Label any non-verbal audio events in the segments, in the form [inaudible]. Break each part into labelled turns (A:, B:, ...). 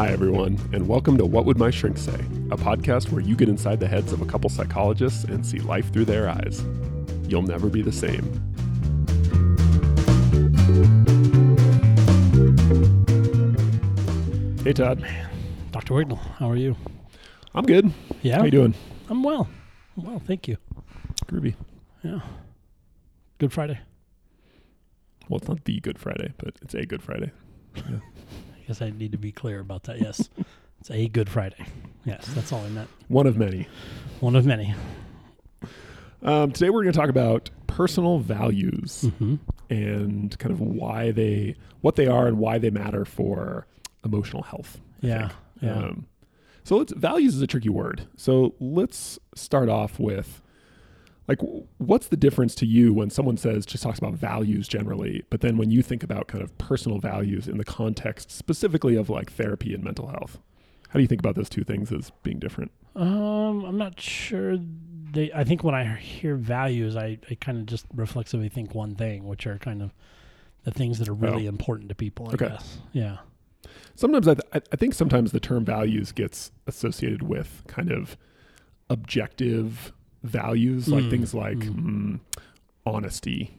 A: Hi, everyone, and welcome to What Would My Shrink Say, a podcast where you get inside the heads of a couple psychologists and see life through their eyes. You'll never be the same. Hey, Todd.
B: Dr. Wignall, how are you?
A: I'm good.
B: Yeah.
A: How you doing?
B: I'm well. I'm well, thank you.
A: Groovy.
B: Yeah. Good Friday.
A: Well, it's not the Good Friday, but it's a Good Friday.
B: I [laughs] guess I need to be clear about that. Yes. [laughs] it's a Good Friday. Yes, that's all I meant.
A: One of many.
B: One of many.
A: Um, today, we're going to talk about personal values
B: Mm-hmm.
A: and kind of why they, what they are, and why they matter for emotional health. I
B: Yeah.
A: think.
B: Yeah.
A: Um, so let's values is a tricky word. So let's start off with like what's the difference to you when someone says just talks about values generally, but then when you think about kind of personal values in the context specifically of like therapy and mental health. How do you think about those two things as being different?
B: um, I'm not sure. They. I think when I hear values, I, I kind of just reflexively think one thing, which are kind of the things that are really important to people. I
A: Okay.
B: guess. Yeah.
A: Sometimes I, th- I I think sometimes the term values gets associated with kind of objective values, like
B: Mm,
A: things like
B: mm.
A: mm, honesty,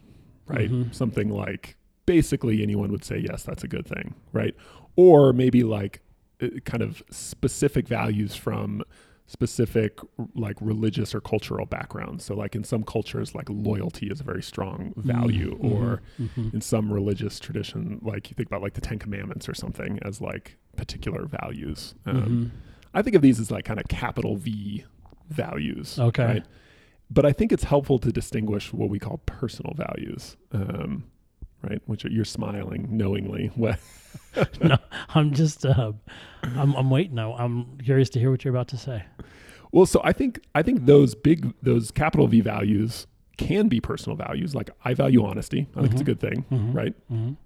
A: right?
B: Mhm.
A: Something like basically anyone would say, yes, that's a good thing, right? Or maybe like uh, kind of specific values from specific like religious or cultural backgrounds. So like in some cultures, like loyalty is a very strong value,
B: Mhm.
A: or
B: Mhm.
A: in some religious tradition, like you think about like the Ten Commandments or something as like particular values. Um,
B: Mhm.
A: I think of these as like kind of capital V values.
B: Okay.
A: Right? But I think it's helpful to distinguish what we call personal values. Um, right, which are, you're smiling knowingly. [laughs] [laughs]
B: No, I'm just. Uh, I'm. I'm waiting. I'm curious to hear what you're about to say.
A: Well, so I think I think those big those capital V values can be personal values. Like I value honesty. I think it's a
B: Mhm.
A: good thing,
B: Mhm.
A: right?
B: Mhm.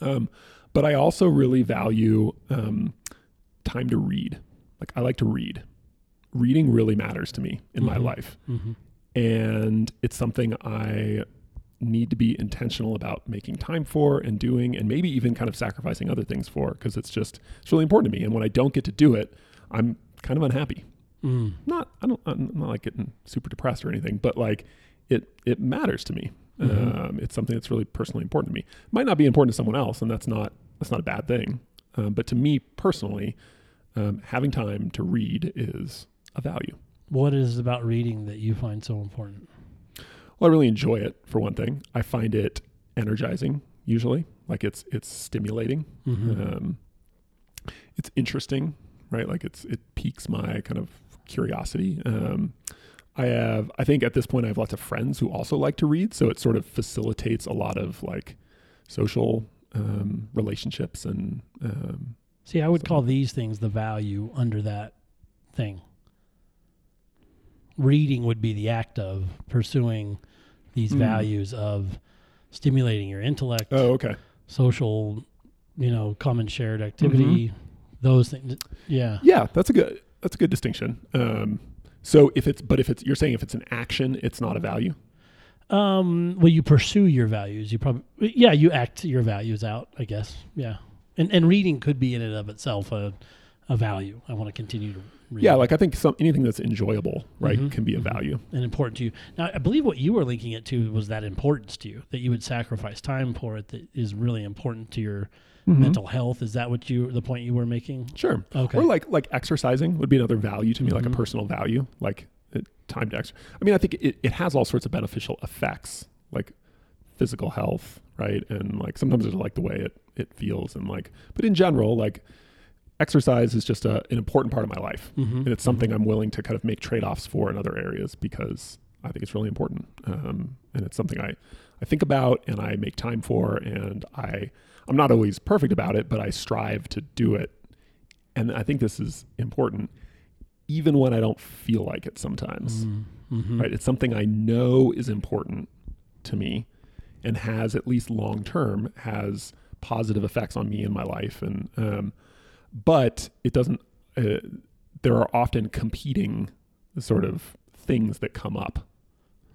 A: Um, but I also really value um, time to read. Like I like to read. Reading really matters to me in my
B: Mhm.
A: life,
B: Mhm.
A: and it's something I need to be intentional about making time for and doing, and maybe even kind of sacrificing other things for because it's just it's really important to me. And when I don't get to do it, I'm kind of unhappy.
B: Mm.
A: Not I don't I'm not like getting super depressed or anything, but like it it matters to me.
B: Mhm.
A: Um, it's something that's really personally important to me. It Might not be important to someone else, and that's not that's not a bad thing. Um, but to me personally, um, having time to read is a value.
B: What is it about reading that you find so important?
A: Well, I really enjoy it for one thing. I find it energizing usually, like it's it's stimulating.
B: Mhm.
A: Um, it's interesting, right? Like it's it piques my kind of curiosity. Um, I have, I think at this point, I have lots of friends who also like to read, so it sort of facilitates a lot of like social um, relationships and um,
B: See, I would
A: So-
B: call these things the value under that thing. Reading would be the act of pursuing these
A: Hmm.
B: values of stimulating your intellect,
A: oh, okay,
B: social, you know, common shared activity, those things. Yeah.
A: yeah, that's a good that's a good distinction. Um, so if it's but if it's you're saying if it's an action, it's not a value.
B: Um, well, you pursue your values. You probably, yeah, you act your values out, I guess. Yeah. And, and reading could be in and of itself a, a value. I want to continue to read.
A: Yeah, like I think some anything that's enjoyable, right,
B: Mhm,
A: can be a
B: mhm.
A: value.
B: and important to you. Now, I believe what you were linking it to was that importance to you, that you would sacrifice time for it, that is really important to your
A: Mhm.
B: mental health. Is that what you, the point you were making?
A: Sure.
B: Okay.
A: Or like like exercising would be another value to me, like a
B: Mhm.
A: personal value, like it, time to exercise. I mean, I think it, it has all sorts of beneficial effects, like physical health, right? And like sometimes it's like the way it it feels, and like, but in general, like exercise is just a, an important part of my life,
B: mm-hmm.
A: and it's something I'm willing to kind of make trade offs for in other areas because I think it's really important, um, and it's something I I think about and I make time for, and I I'm not always perfect about it, but I strive to do it and I think this is important, even when I don't feel like it sometimes,
B: Mm-hmm.
A: right? It's something I know is important to me and has, at least long term, has positive effects on me in my life. And, um, but it doesn't, uh, there are often competing sort of things that come up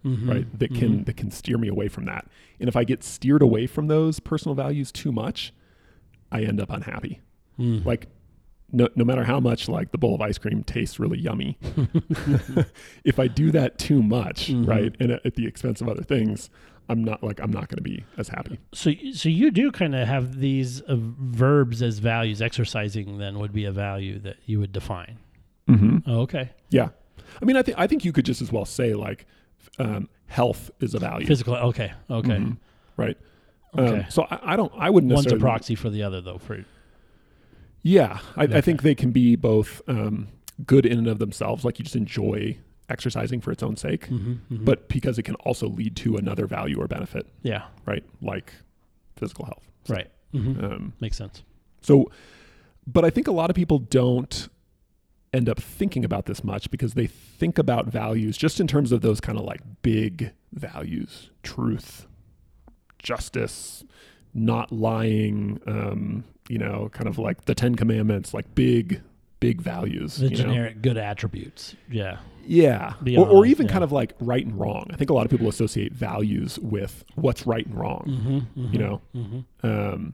B: Mhm.
A: right that can
B: Mhm.
A: that can steer me away from that and if i get steered away from those personal values too much i end up unhappy
B: Mm.
A: like no, no matter how much like the bowl of ice cream tastes really yummy, [laughs] [laughs] if I do that too much,
B: Mhm.
A: right, and at, at the expense of other things, I'm not like I'm not going to be as happy.
B: So, so you do kind of have these uh, verbs as values. Exercising then would be a value that you would define.
A: Mm-hmm.
B: Oh, okay.
A: Yeah, I mean, I think I think you could just as well say like um, health is a value,
B: Physical. Okay. Okay.
A: Mhm. right?
B: Okay.
A: Um, so I, I don't. I wouldn't
B: One's a proxy for the other, though. For
A: Yeah, I,
B: Okay.
A: I think they can be both um, good in and of themselves, like you just enjoy exercising for its own sake,
B: Mhm, mhm.
A: but because it can also lead to another value or benefit,
B: yeah,
A: right? Like physical health.
B: right. hmm
A: Um,
B: Makes sense.
A: so, but I think a lot of people don't end up thinking about this much because they think about values just in terms of those kind of like big values truth, justice, not lying, um, you know, kind of like the Ten Commandments, like big, big values.
B: The
A: you know?
B: generic good attributes. Yeah.
A: Yeah. Or, or even
B: yeah.
A: kind of like right and wrong. I think a lot of people associate values with what's right and wrong,
B: Mm-hmm,
A: you know?
B: hmm
A: Um,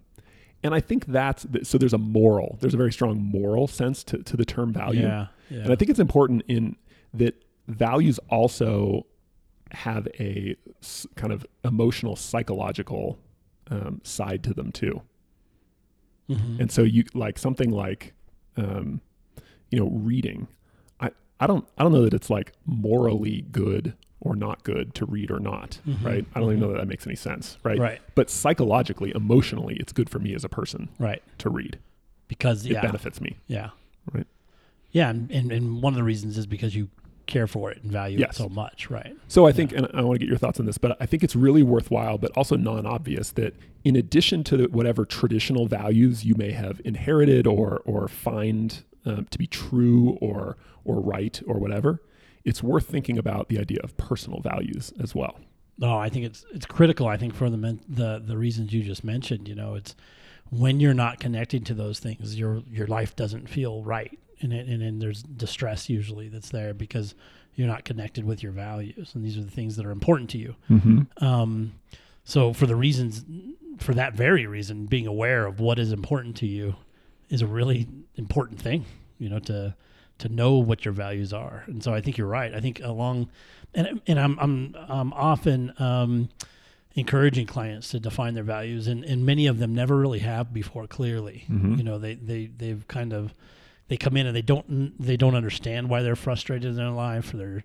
A: and I think that's th- so there's a moral, there's a very strong moral sense to, to the term value.
B: Yeah. Yeah.
A: And I think it's important in that values also have a s- kind of emotional, psychological um, side to them too.
B: Mhm.
A: And so you like something like, um, you know, reading. I, I don't I don't know that it's like morally good or not good to read or not,
B: Mhm.
A: right? I don't even
B: Mhm.
A: know that that makes any sense, right?
B: right.
A: But psychologically, emotionally, it's good for me as a person
B: Right.
A: to read.
B: Because
A: It
B: yeah.
A: benefits me.
B: Yeah.
A: Right.
B: Yeah, and, and and one of the reasons is because you care for it and value
A: Yes.
B: it so much, right?
A: So I think, and I want to get your thoughts on this, but I think it's really worthwhile, but also non-obvious that in addition to whatever traditional values you may have inherited or or find um, to be true or or right or whatever, it's worth thinking about the idea of personal values as well.
B: No, I think it's it's critical. I think for the men, the the reasons you just mentioned, you know, it's when you're not connected to those things, your your life doesn't feel right, and it, and then there's distress usually that's there because you're not connected with your values, and these are the things that are important to you.
A: Mm-hmm.
B: Um, so for the reasons, for that very reason, being aware of what is important to you is a really important thing. You know, to to know what your values are. And so I think you're right. I think along, and and I'm I'm I'm often um, encouraging clients to define their values, and and many of them never really have before clearly.
A: Mhm.
B: You know, they they they've kind of they come in and they don't they don't understand why they're frustrated in their life or they're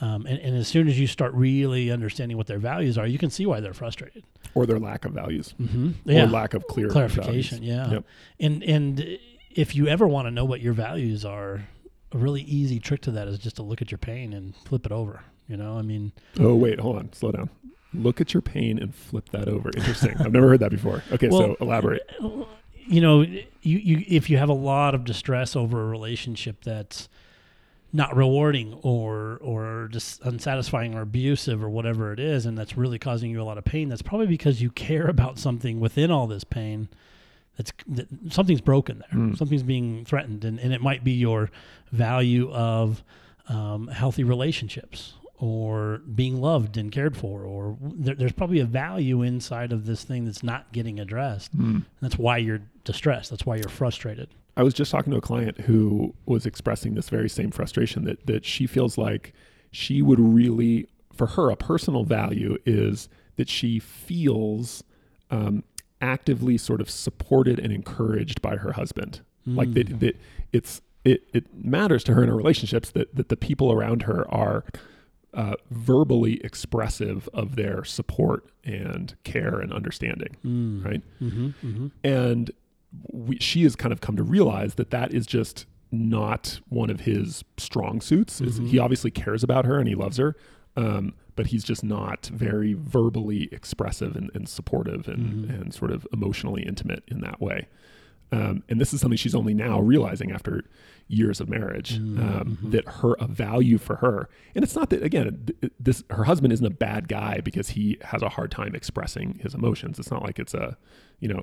B: um, and, and as soon as you start really understanding what their values are, you can see why they're frustrated.
A: Or their lack of values,
B: Mm-hmm.
A: or lack of clear
B: clarification.
A: values.
B: Yeah,
A: Yep.
B: and and if you ever want to know what your values are, a really easy trick to that is just to look at your pain and flip it over. You know, I mean,
A: Oh wait, hold on, slow down. Look at your pain and flip that over. Interesting. I've never heard that before. Okay,
B: Well,
A: so elaborate.
B: you know, you, you if you have a lot of distress over a relationship that's not rewarding or or just unsatisfying or abusive or whatever it is, and that's really causing you a lot of pain, that's probably because you care about something within all this pain. That's that something's broken there.
A: Mm.
B: Something's being threatened, and, and it might be your value of um, healthy relationships or being loved and cared for, or there, there's probably a value inside of this thing that's not getting addressed.
A: Hmm.
B: That's why you're distressed. That's why you're frustrated.
A: I was just talking to a client who was expressing this very same frustration that that she feels like she would really, for her, a personal value is that she feels um, actively sort of supported and encouraged by her husband. Like
B: Mm.
A: that, that it's it it matters to her in her relationships that that the people around her are uh, verbally expressive of their support and care and understanding,
B: Mm.
A: right?
B: Mm-hmm, mm-hmm.
A: and we, she has kind of come to realize that that is just not one of his strong suits. Is
B: Mhm.
A: He obviously cares about her and he loves her, um, but he's just not very verbally expressive and, and supportive and,
B: Mhm.
A: and sort of emotionally intimate in that way. Um, and this is something she's only now realizing after years of marriage um,
B: Mhm.
A: that her a value for her, and it's not that again this her husband isn't a bad guy because he has a hard time expressing his emotions. It's not like it's a you know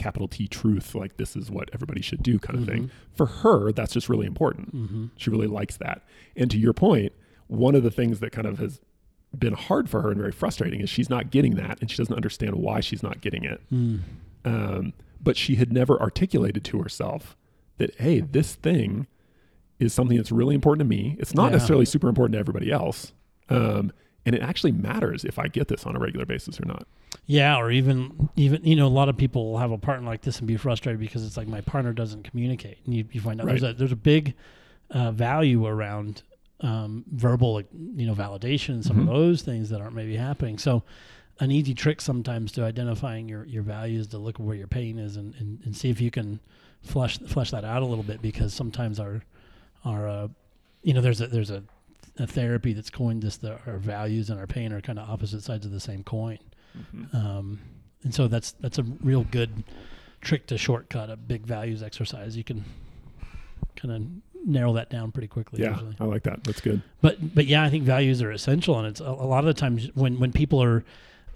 A: capital T truth like this is what everybody should do kind of thing. For her, that's just really important.
B: Mm-hmm.
A: She really likes that. And to your point, one of the things that kind of has been hard for her and very frustrating is she's not getting that and she doesn't understand why she's not getting it.
B: Mm.
A: Um, but she had never articulated to herself that hey, this thing is something that's really important to me. It's not
B: Yeah.
A: necessarily super important to everybody else. Um, and it actually matters if I get this on a regular basis or not.
B: Yeah, or even even you know, a lot of people will have a partner like this and be frustrated because it's like my partner doesn't communicate, and you, you find out there's a there's a big uh, value around um, verbal you know validation and some
A: Mhm.
B: of those things that aren't maybe happening. So, an easy trick sometimes to identifying your your values to look at where your pain is and, and, and see if you can flush flush that out a little bit because sometimes our our uh, you know there's a there's a, a therapy that's coined this that our values and our pain are kind of opposite sides of the same coin. Um, and so that's that's a real good trick to shortcut a big values exercise. You can kind of narrow that down pretty quickly.
A: Yeah,
B: Usually.
A: I like that. That's good.
B: But but yeah, I think values are essential, and it's a, a lot of the times when when people are.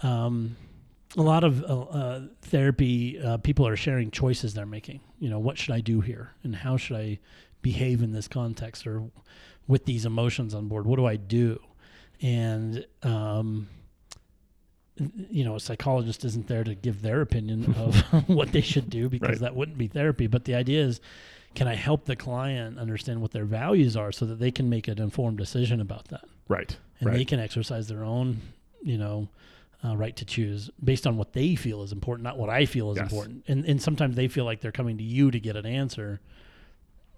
B: Um, a lot of uh, uh, therapy, uh, people are sharing choices they're making. You know, what should I do here, and how should I behave in this context, or with these emotions on board? What do I do? And um, you know, a psychologist isn't there to give their opinion [laughs] of [laughs] what they should do because
A: Right.
B: that wouldn't be therapy. But the idea is, can I help the client understand what their values are so that they can make an informed decision about that,
A: Right.
B: and
A: right.
B: they can exercise their own, you know, uh, right to choose based on what they feel is important, not what I feel is
A: Yes.
B: important. And and sometimes they feel like they're coming to you to get an answer.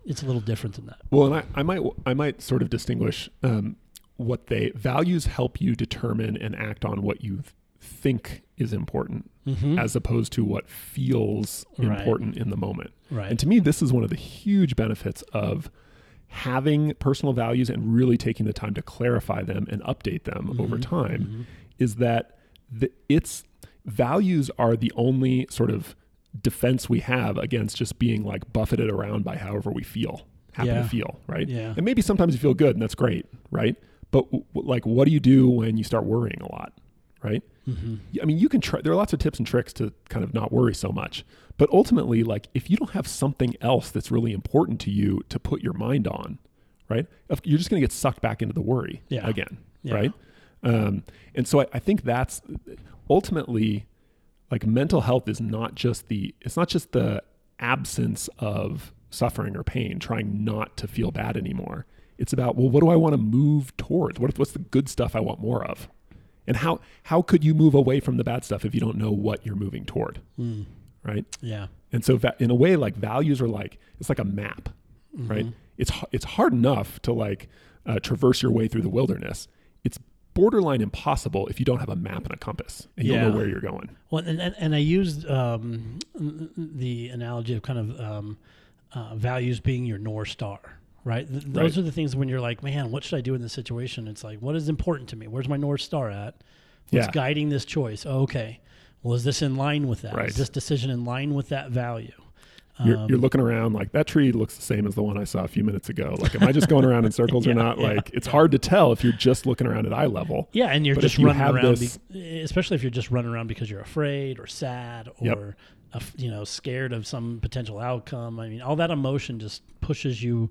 B: It's a little different than that.
A: Well, and I, I might I might sort of distinguish um, what they values help you determine and act on what you think is important,
B: Mm-hmm.
A: as opposed to what feels
B: Right.
A: important in the moment.
B: right.
A: And to me, this is one of the huge benefits of having personal values and really taking the time to clarify them and update them over
B: Mhm.
A: time.
B: Mhm.
A: Is that the, it's values are the only sort of defense we have against just being like buffeted around by however we feel happen
B: Yeah.
A: to feel right
B: Yeah.
A: and maybe sometimes you feel good and that's great right but w- like what do you do when you start worrying a lot right
B: Mhm.
A: I mean, you can try. There are lots of tips and tricks to kind of not worry so much. But ultimately, like if you don't have something else that's really important to you to put your mind on, right? You're just going to get sucked back into the worry
B: Yeah.
A: again,
B: Yeah.
A: right? Um, and so I, I think that's ultimately like mental health is not just the it's not just the absence of suffering or pain, trying not to feel bad anymore. It's about well, what do I want to move towards? What what's the good stuff I want more of? And how how could you move away from the bad stuff if you don't know what you're moving toward,
B: Mm.
A: right?
B: Yeah.
A: And so va- in a way, like values are like it's like a map, right?
B: Mhm.
A: It's it's hard enough to like uh, traverse your way through the wilderness. Borderline impossible if you don't have a map and a compass and you don't know where you're going.
B: Well, and, and, and I used um, the analogy of kind of um, uh, values being your North Star, right? Th- those
A: Right.
B: are the things when you're like, man, what should I do in this situation? It's like, what is important to me? Where's my North Star at? What's
A: Yeah.
B: guiding this choice? Oh, okay. Well, is this in line with that? Is
A: Right.
B: this decision in line with that value?
A: You're,
B: Um,
A: you're looking around like that tree looks the same as the one I saw a few minutes ago. Like, am I just going around in [laughs] circles or
B: Yeah,
A: not?
B: yeah,
A: Like, it's hard to tell if you're just looking around at eye level.
B: Yeah, and you're
A: But
B: just
A: if you
B: running around,
A: this-
B: be, especially if you're just running around because you're afraid or sad or
A: Yep.
B: af- you know scared of some potential outcome. I mean, all that emotion just pushes you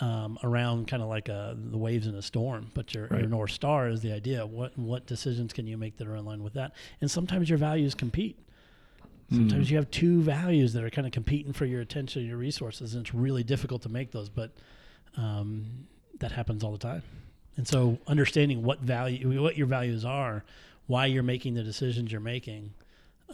B: um, around, kind of like uh the waves in a storm. But your your north star is the idea. What what decisions can you make that are in line with that? And sometimes your values compete. Sometimes
A: Mm.
B: you have two values that are kind of competing for your attention and your resources, and it's really difficult to make those. But um, that happens all the time. And so, understanding what value, what your values are, why you're making the decisions you're making,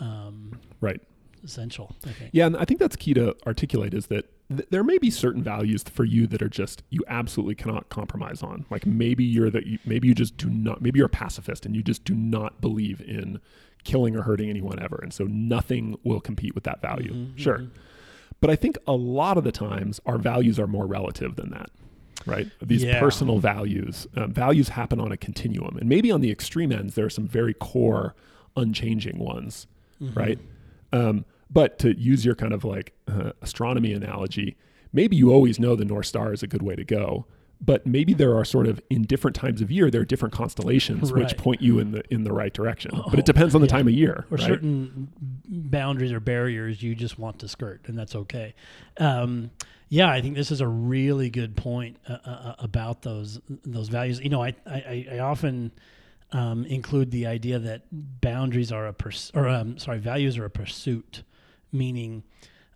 B: um,
A: Right.
B: essential. I think.
A: Yeah, and I think that's key to articulate is that th- there may be certain values for you that are just you absolutely cannot compromise on. Like maybe you're that you, maybe you just do not maybe you're a pacifist and you just do not believe in killing or hurting anyone ever, and so nothing will compete with that value.
B: Mhm,
A: Sure,
B: mhm.
A: but I think a lot of the times our values are more relative than that. Right, these
B: Yeah.
A: personal values, um, values happen on a continuum, and maybe on the extreme ends there are some very core, unchanging ones
B: Mhm.
A: right? Um, but to use your kind of like uh, astronomy analogy, maybe you always know the North Star is a good way to go, but maybe there are sort of in different times of year there are different constellations which point you in the in the right direction. but
B: Oh,
A: it depends on the
B: yeah.
A: time of year,
B: Or
A: right?
B: certain boundaries or barriers you just want to skirt, and that's okay. Um, yeah, I think this is a really good point uh, uh, about those those values. You know, I I, I often um, include the idea that boundaries are a pers- or um, sorry, values are a pursuit, meaning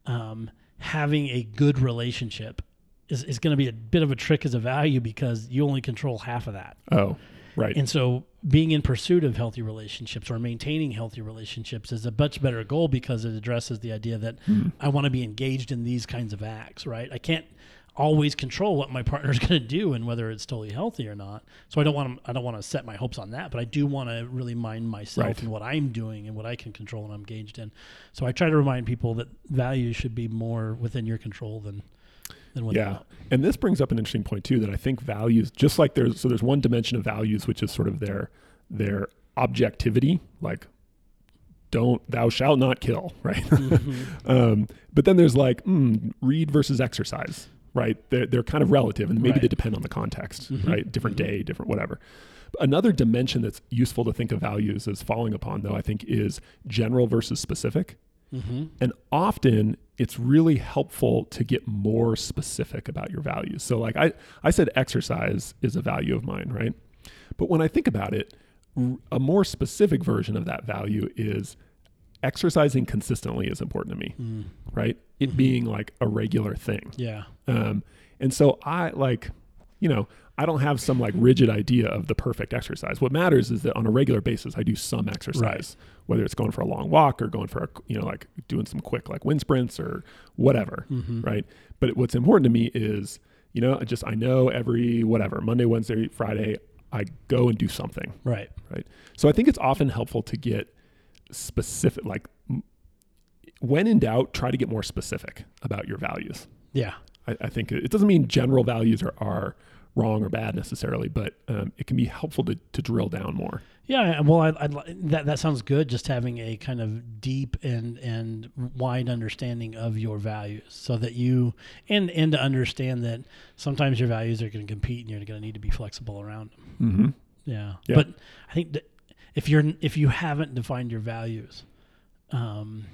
B: um, having a good relationship is, is going to be a bit of a trick as a value because you only control half of that.
A: Oh, right.
B: And so being in pursuit of healthy relationships or maintaining healthy relationships is a much better goal because it addresses the idea that I want to be engaged in these kinds of acts, right? I can't always control what my partner's [laughs] going to do and whether it's totally healthy or not. So I don't want to I don't want to set my hopes on that, but I do want to really mind myself
A: Right.
B: and what I'm doing and what I can control and I'm engaged in. So I try to remind people that values should be more within your control than than
A: yeah. And this brings up an interesting point too that I think values just like there's so there's one dimension of values which is sort of their their objectivity, like don't thou shalt not kill, [laughs] right? um, but then there's like mm, read versus exercise, right? They're, they're kind of relative and maybe
B: Right.
A: they depend on the context,
B: Mhm.
A: right? Different
B: Mhm.
A: day, different whatever. Another dimension that's useful to think of values as falling upon, though, I think, is general versus specific.
B: hmm
A: And often it's really helpful to get more specific about your values. So, like I, I said, exercise is a value of mine, right? But when I think about it, r- a more specific version of that value is exercising consistently is important to me,
B: Mm.
A: right? It
B: Mhm.
A: being like a regular thing.
B: Yeah.
A: Um, and so I like, you know, I don't have some like rigid idea of the perfect exercise. What matters is that on a regular basis, I do some exercise, whether it's going for a long walk or going for a, you know, like doing some quick like wind sprints or whatever,
B: hmm
A: right? But what's important to me is, you know, I just I know every whatever Monday, Wednesday, Friday, I go and do something.
B: Right. Right.
A: So I think it's often helpful to get specific, like when in doubt, try to get more specific about your values.
B: Yeah.
A: I, I think it doesn't mean general values are, are wrong or bad necessarily, but um, it can be helpful to, to drill down more.
B: Yeah, well, I'd, I'd, that that sounds good. Just having a kind of deep and and wide understanding of your values, so that you and and to understand that sometimes your values are going to compete, and you're going to need to be flexible around them.
A: Mm-hmm.
B: Yeah.
A: Yeah.
B: but I think that if you're if you haven't defined your values, um,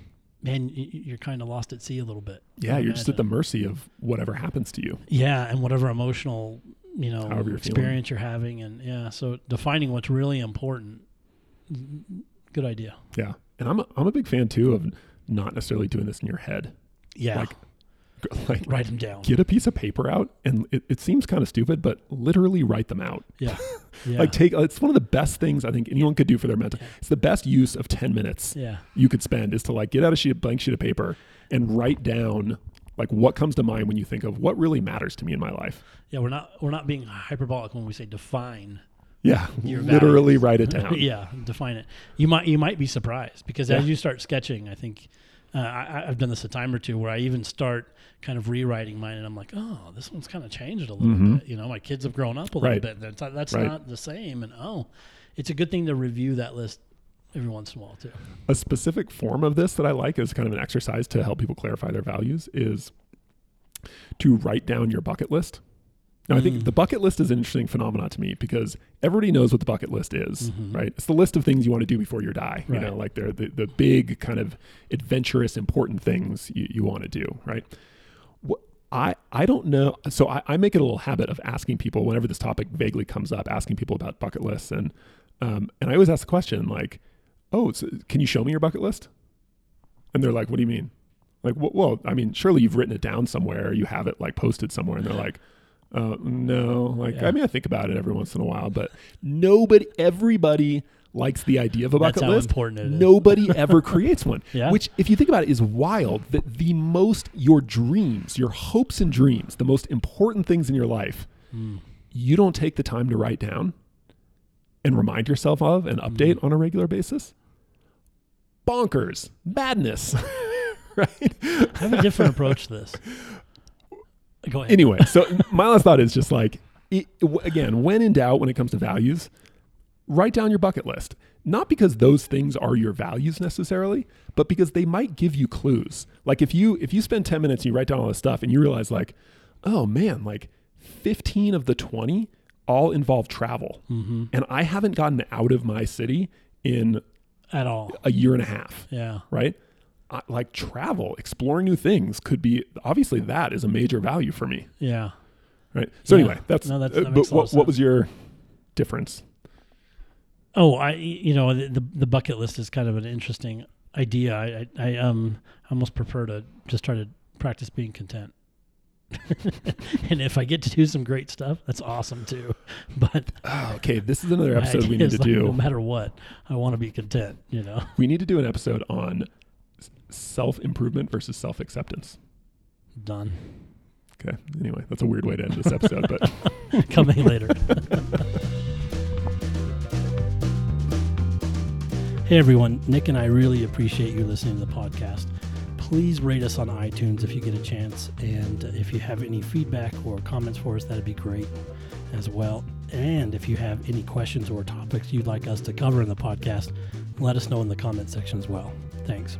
B: man, you're kind of lost at sea a little bit.
A: Yeah, you're just at the mercy of whatever happens to you.
B: Yeah, and whatever emotional you know
A: However you're feeling.
B: experience you're having, and yeah, so defining what's really important. Good idea.
A: Yeah, and I'm a, I'm a big fan too of not necessarily doing this in your head.
B: Yeah,
A: Like, [laughs] Like
B: write them down.
A: get a piece of paper out, and it, it seems kind of stupid, but literally write them out.
B: Yeah, [laughs] yeah,
A: Like take it's one of the best things I think anyone could do for their mental.
B: Yeah.
A: It's the best use of ten minutes
B: yeah,
A: you could spend is to like get out a sheet blank sheet of paper and write down like what comes to mind when you think of what really matters to me in my life.
B: yeah. We're not we're not being hyperbolic when we say define.
A: Yeah, literally
B: values.
A: write it [laughs] down.
B: yeah, define it. You might you might be surprised because
A: Yeah.
B: as you start sketching, I think uh, I, I've done this a time or two where I even start kind of rewriting mine, and I'm like, oh, this one's kind of changed a little
A: Mhm.
B: bit. You know, my kids have grown up a little
A: Right.
B: bit. That's that's
A: Right.
B: not the same, and oh, it's a good thing to review that list every once in a while too.
A: A specific form of this that I like is kind of an exercise to help people clarify their values is to write down your bucket list. Now, I think
B: Mm.
A: the bucket list is an interesting phenomenon to me because everybody knows what the bucket list is,
B: Mhm.
A: right? It's the list of things you want to do before you die. You know, like they're the, the big kind of adventurous, important things you, you want to do, right? What, I, I don't know. So I, I make it a little habit of asking people whenever this topic vaguely comes up, asking people about bucket lists. And, um, and I always ask the question like, oh, so can you show me your bucket list? And they're like, what do you mean? Like, "Well- well, I mean, surely you've written it down somewhere. You have it like posted somewhere. And they're like, uh, no, like,
B: Yeah.
A: I mean, I think about it every once in a while, but nobody, everybody likes the idea of a
B: That's
A: bucket
B: how
A: list.
B: important it is.
A: Nobody ever creates one, [laughs]
B: Yeah.
A: which, if you think about it, is wild. That the most, your dreams, your hopes and dreams, the most important things in your life,
B: Mm.
A: you don't take the time to write down and remind yourself of and update
B: Mm.
A: on a regular basis. Bonkers, madness, [laughs] right?
B: I have a different approach to this. [laughs] Go ahead.
A: anyway, [laughs] so my last thought is just like, it, again, when in doubt, when it comes to values, write down your bucket list. Not because those things are your values necessarily, but because they might give you clues. Like if you if you spend 10 minutes and you write down all this stuff and you realize like, oh man, like 15 of the 20 all involve travel.
B: hmm
A: And I haven't gotten out of my city in
B: At all.
A: a year and a half
B: Yeah.
A: right? I, like travel, exploring new things could be obviously that is a major value for me,
B: Yeah.
A: right? So
B: Yeah.
A: anyway, that's,
B: No, that's-
A: uh,
B: that
A: but
B: a lot
A: what what was your difference?
B: Oh, I you know the the- the bucket list is kind of an interesting idea. I I, um I um almost prefer to just try to practice being content. [laughs] and if I get to do some great stuff, that's awesome too. [laughs] But
A: Oh, okay, this is another [laughs] episode we need to
B: like,
A: do.
B: No matter what, I want to be content. You know,
A: We need to do an episode on self improvement versus self acceptance.
B: done.
A: Okay. Anyway, that's a weird way to end this episode, but [laughs]
B: Coming later. [laughs] hey everyone, Nick and I really appreciate you listening to the podcast. Please rate us on iTunes if you get a chance, and if you have any feedback or comments for us, that'd be great as well. And if you have any questions or topics you'd like us to cover in the podcast, let us know in the comment section as well. Thanks.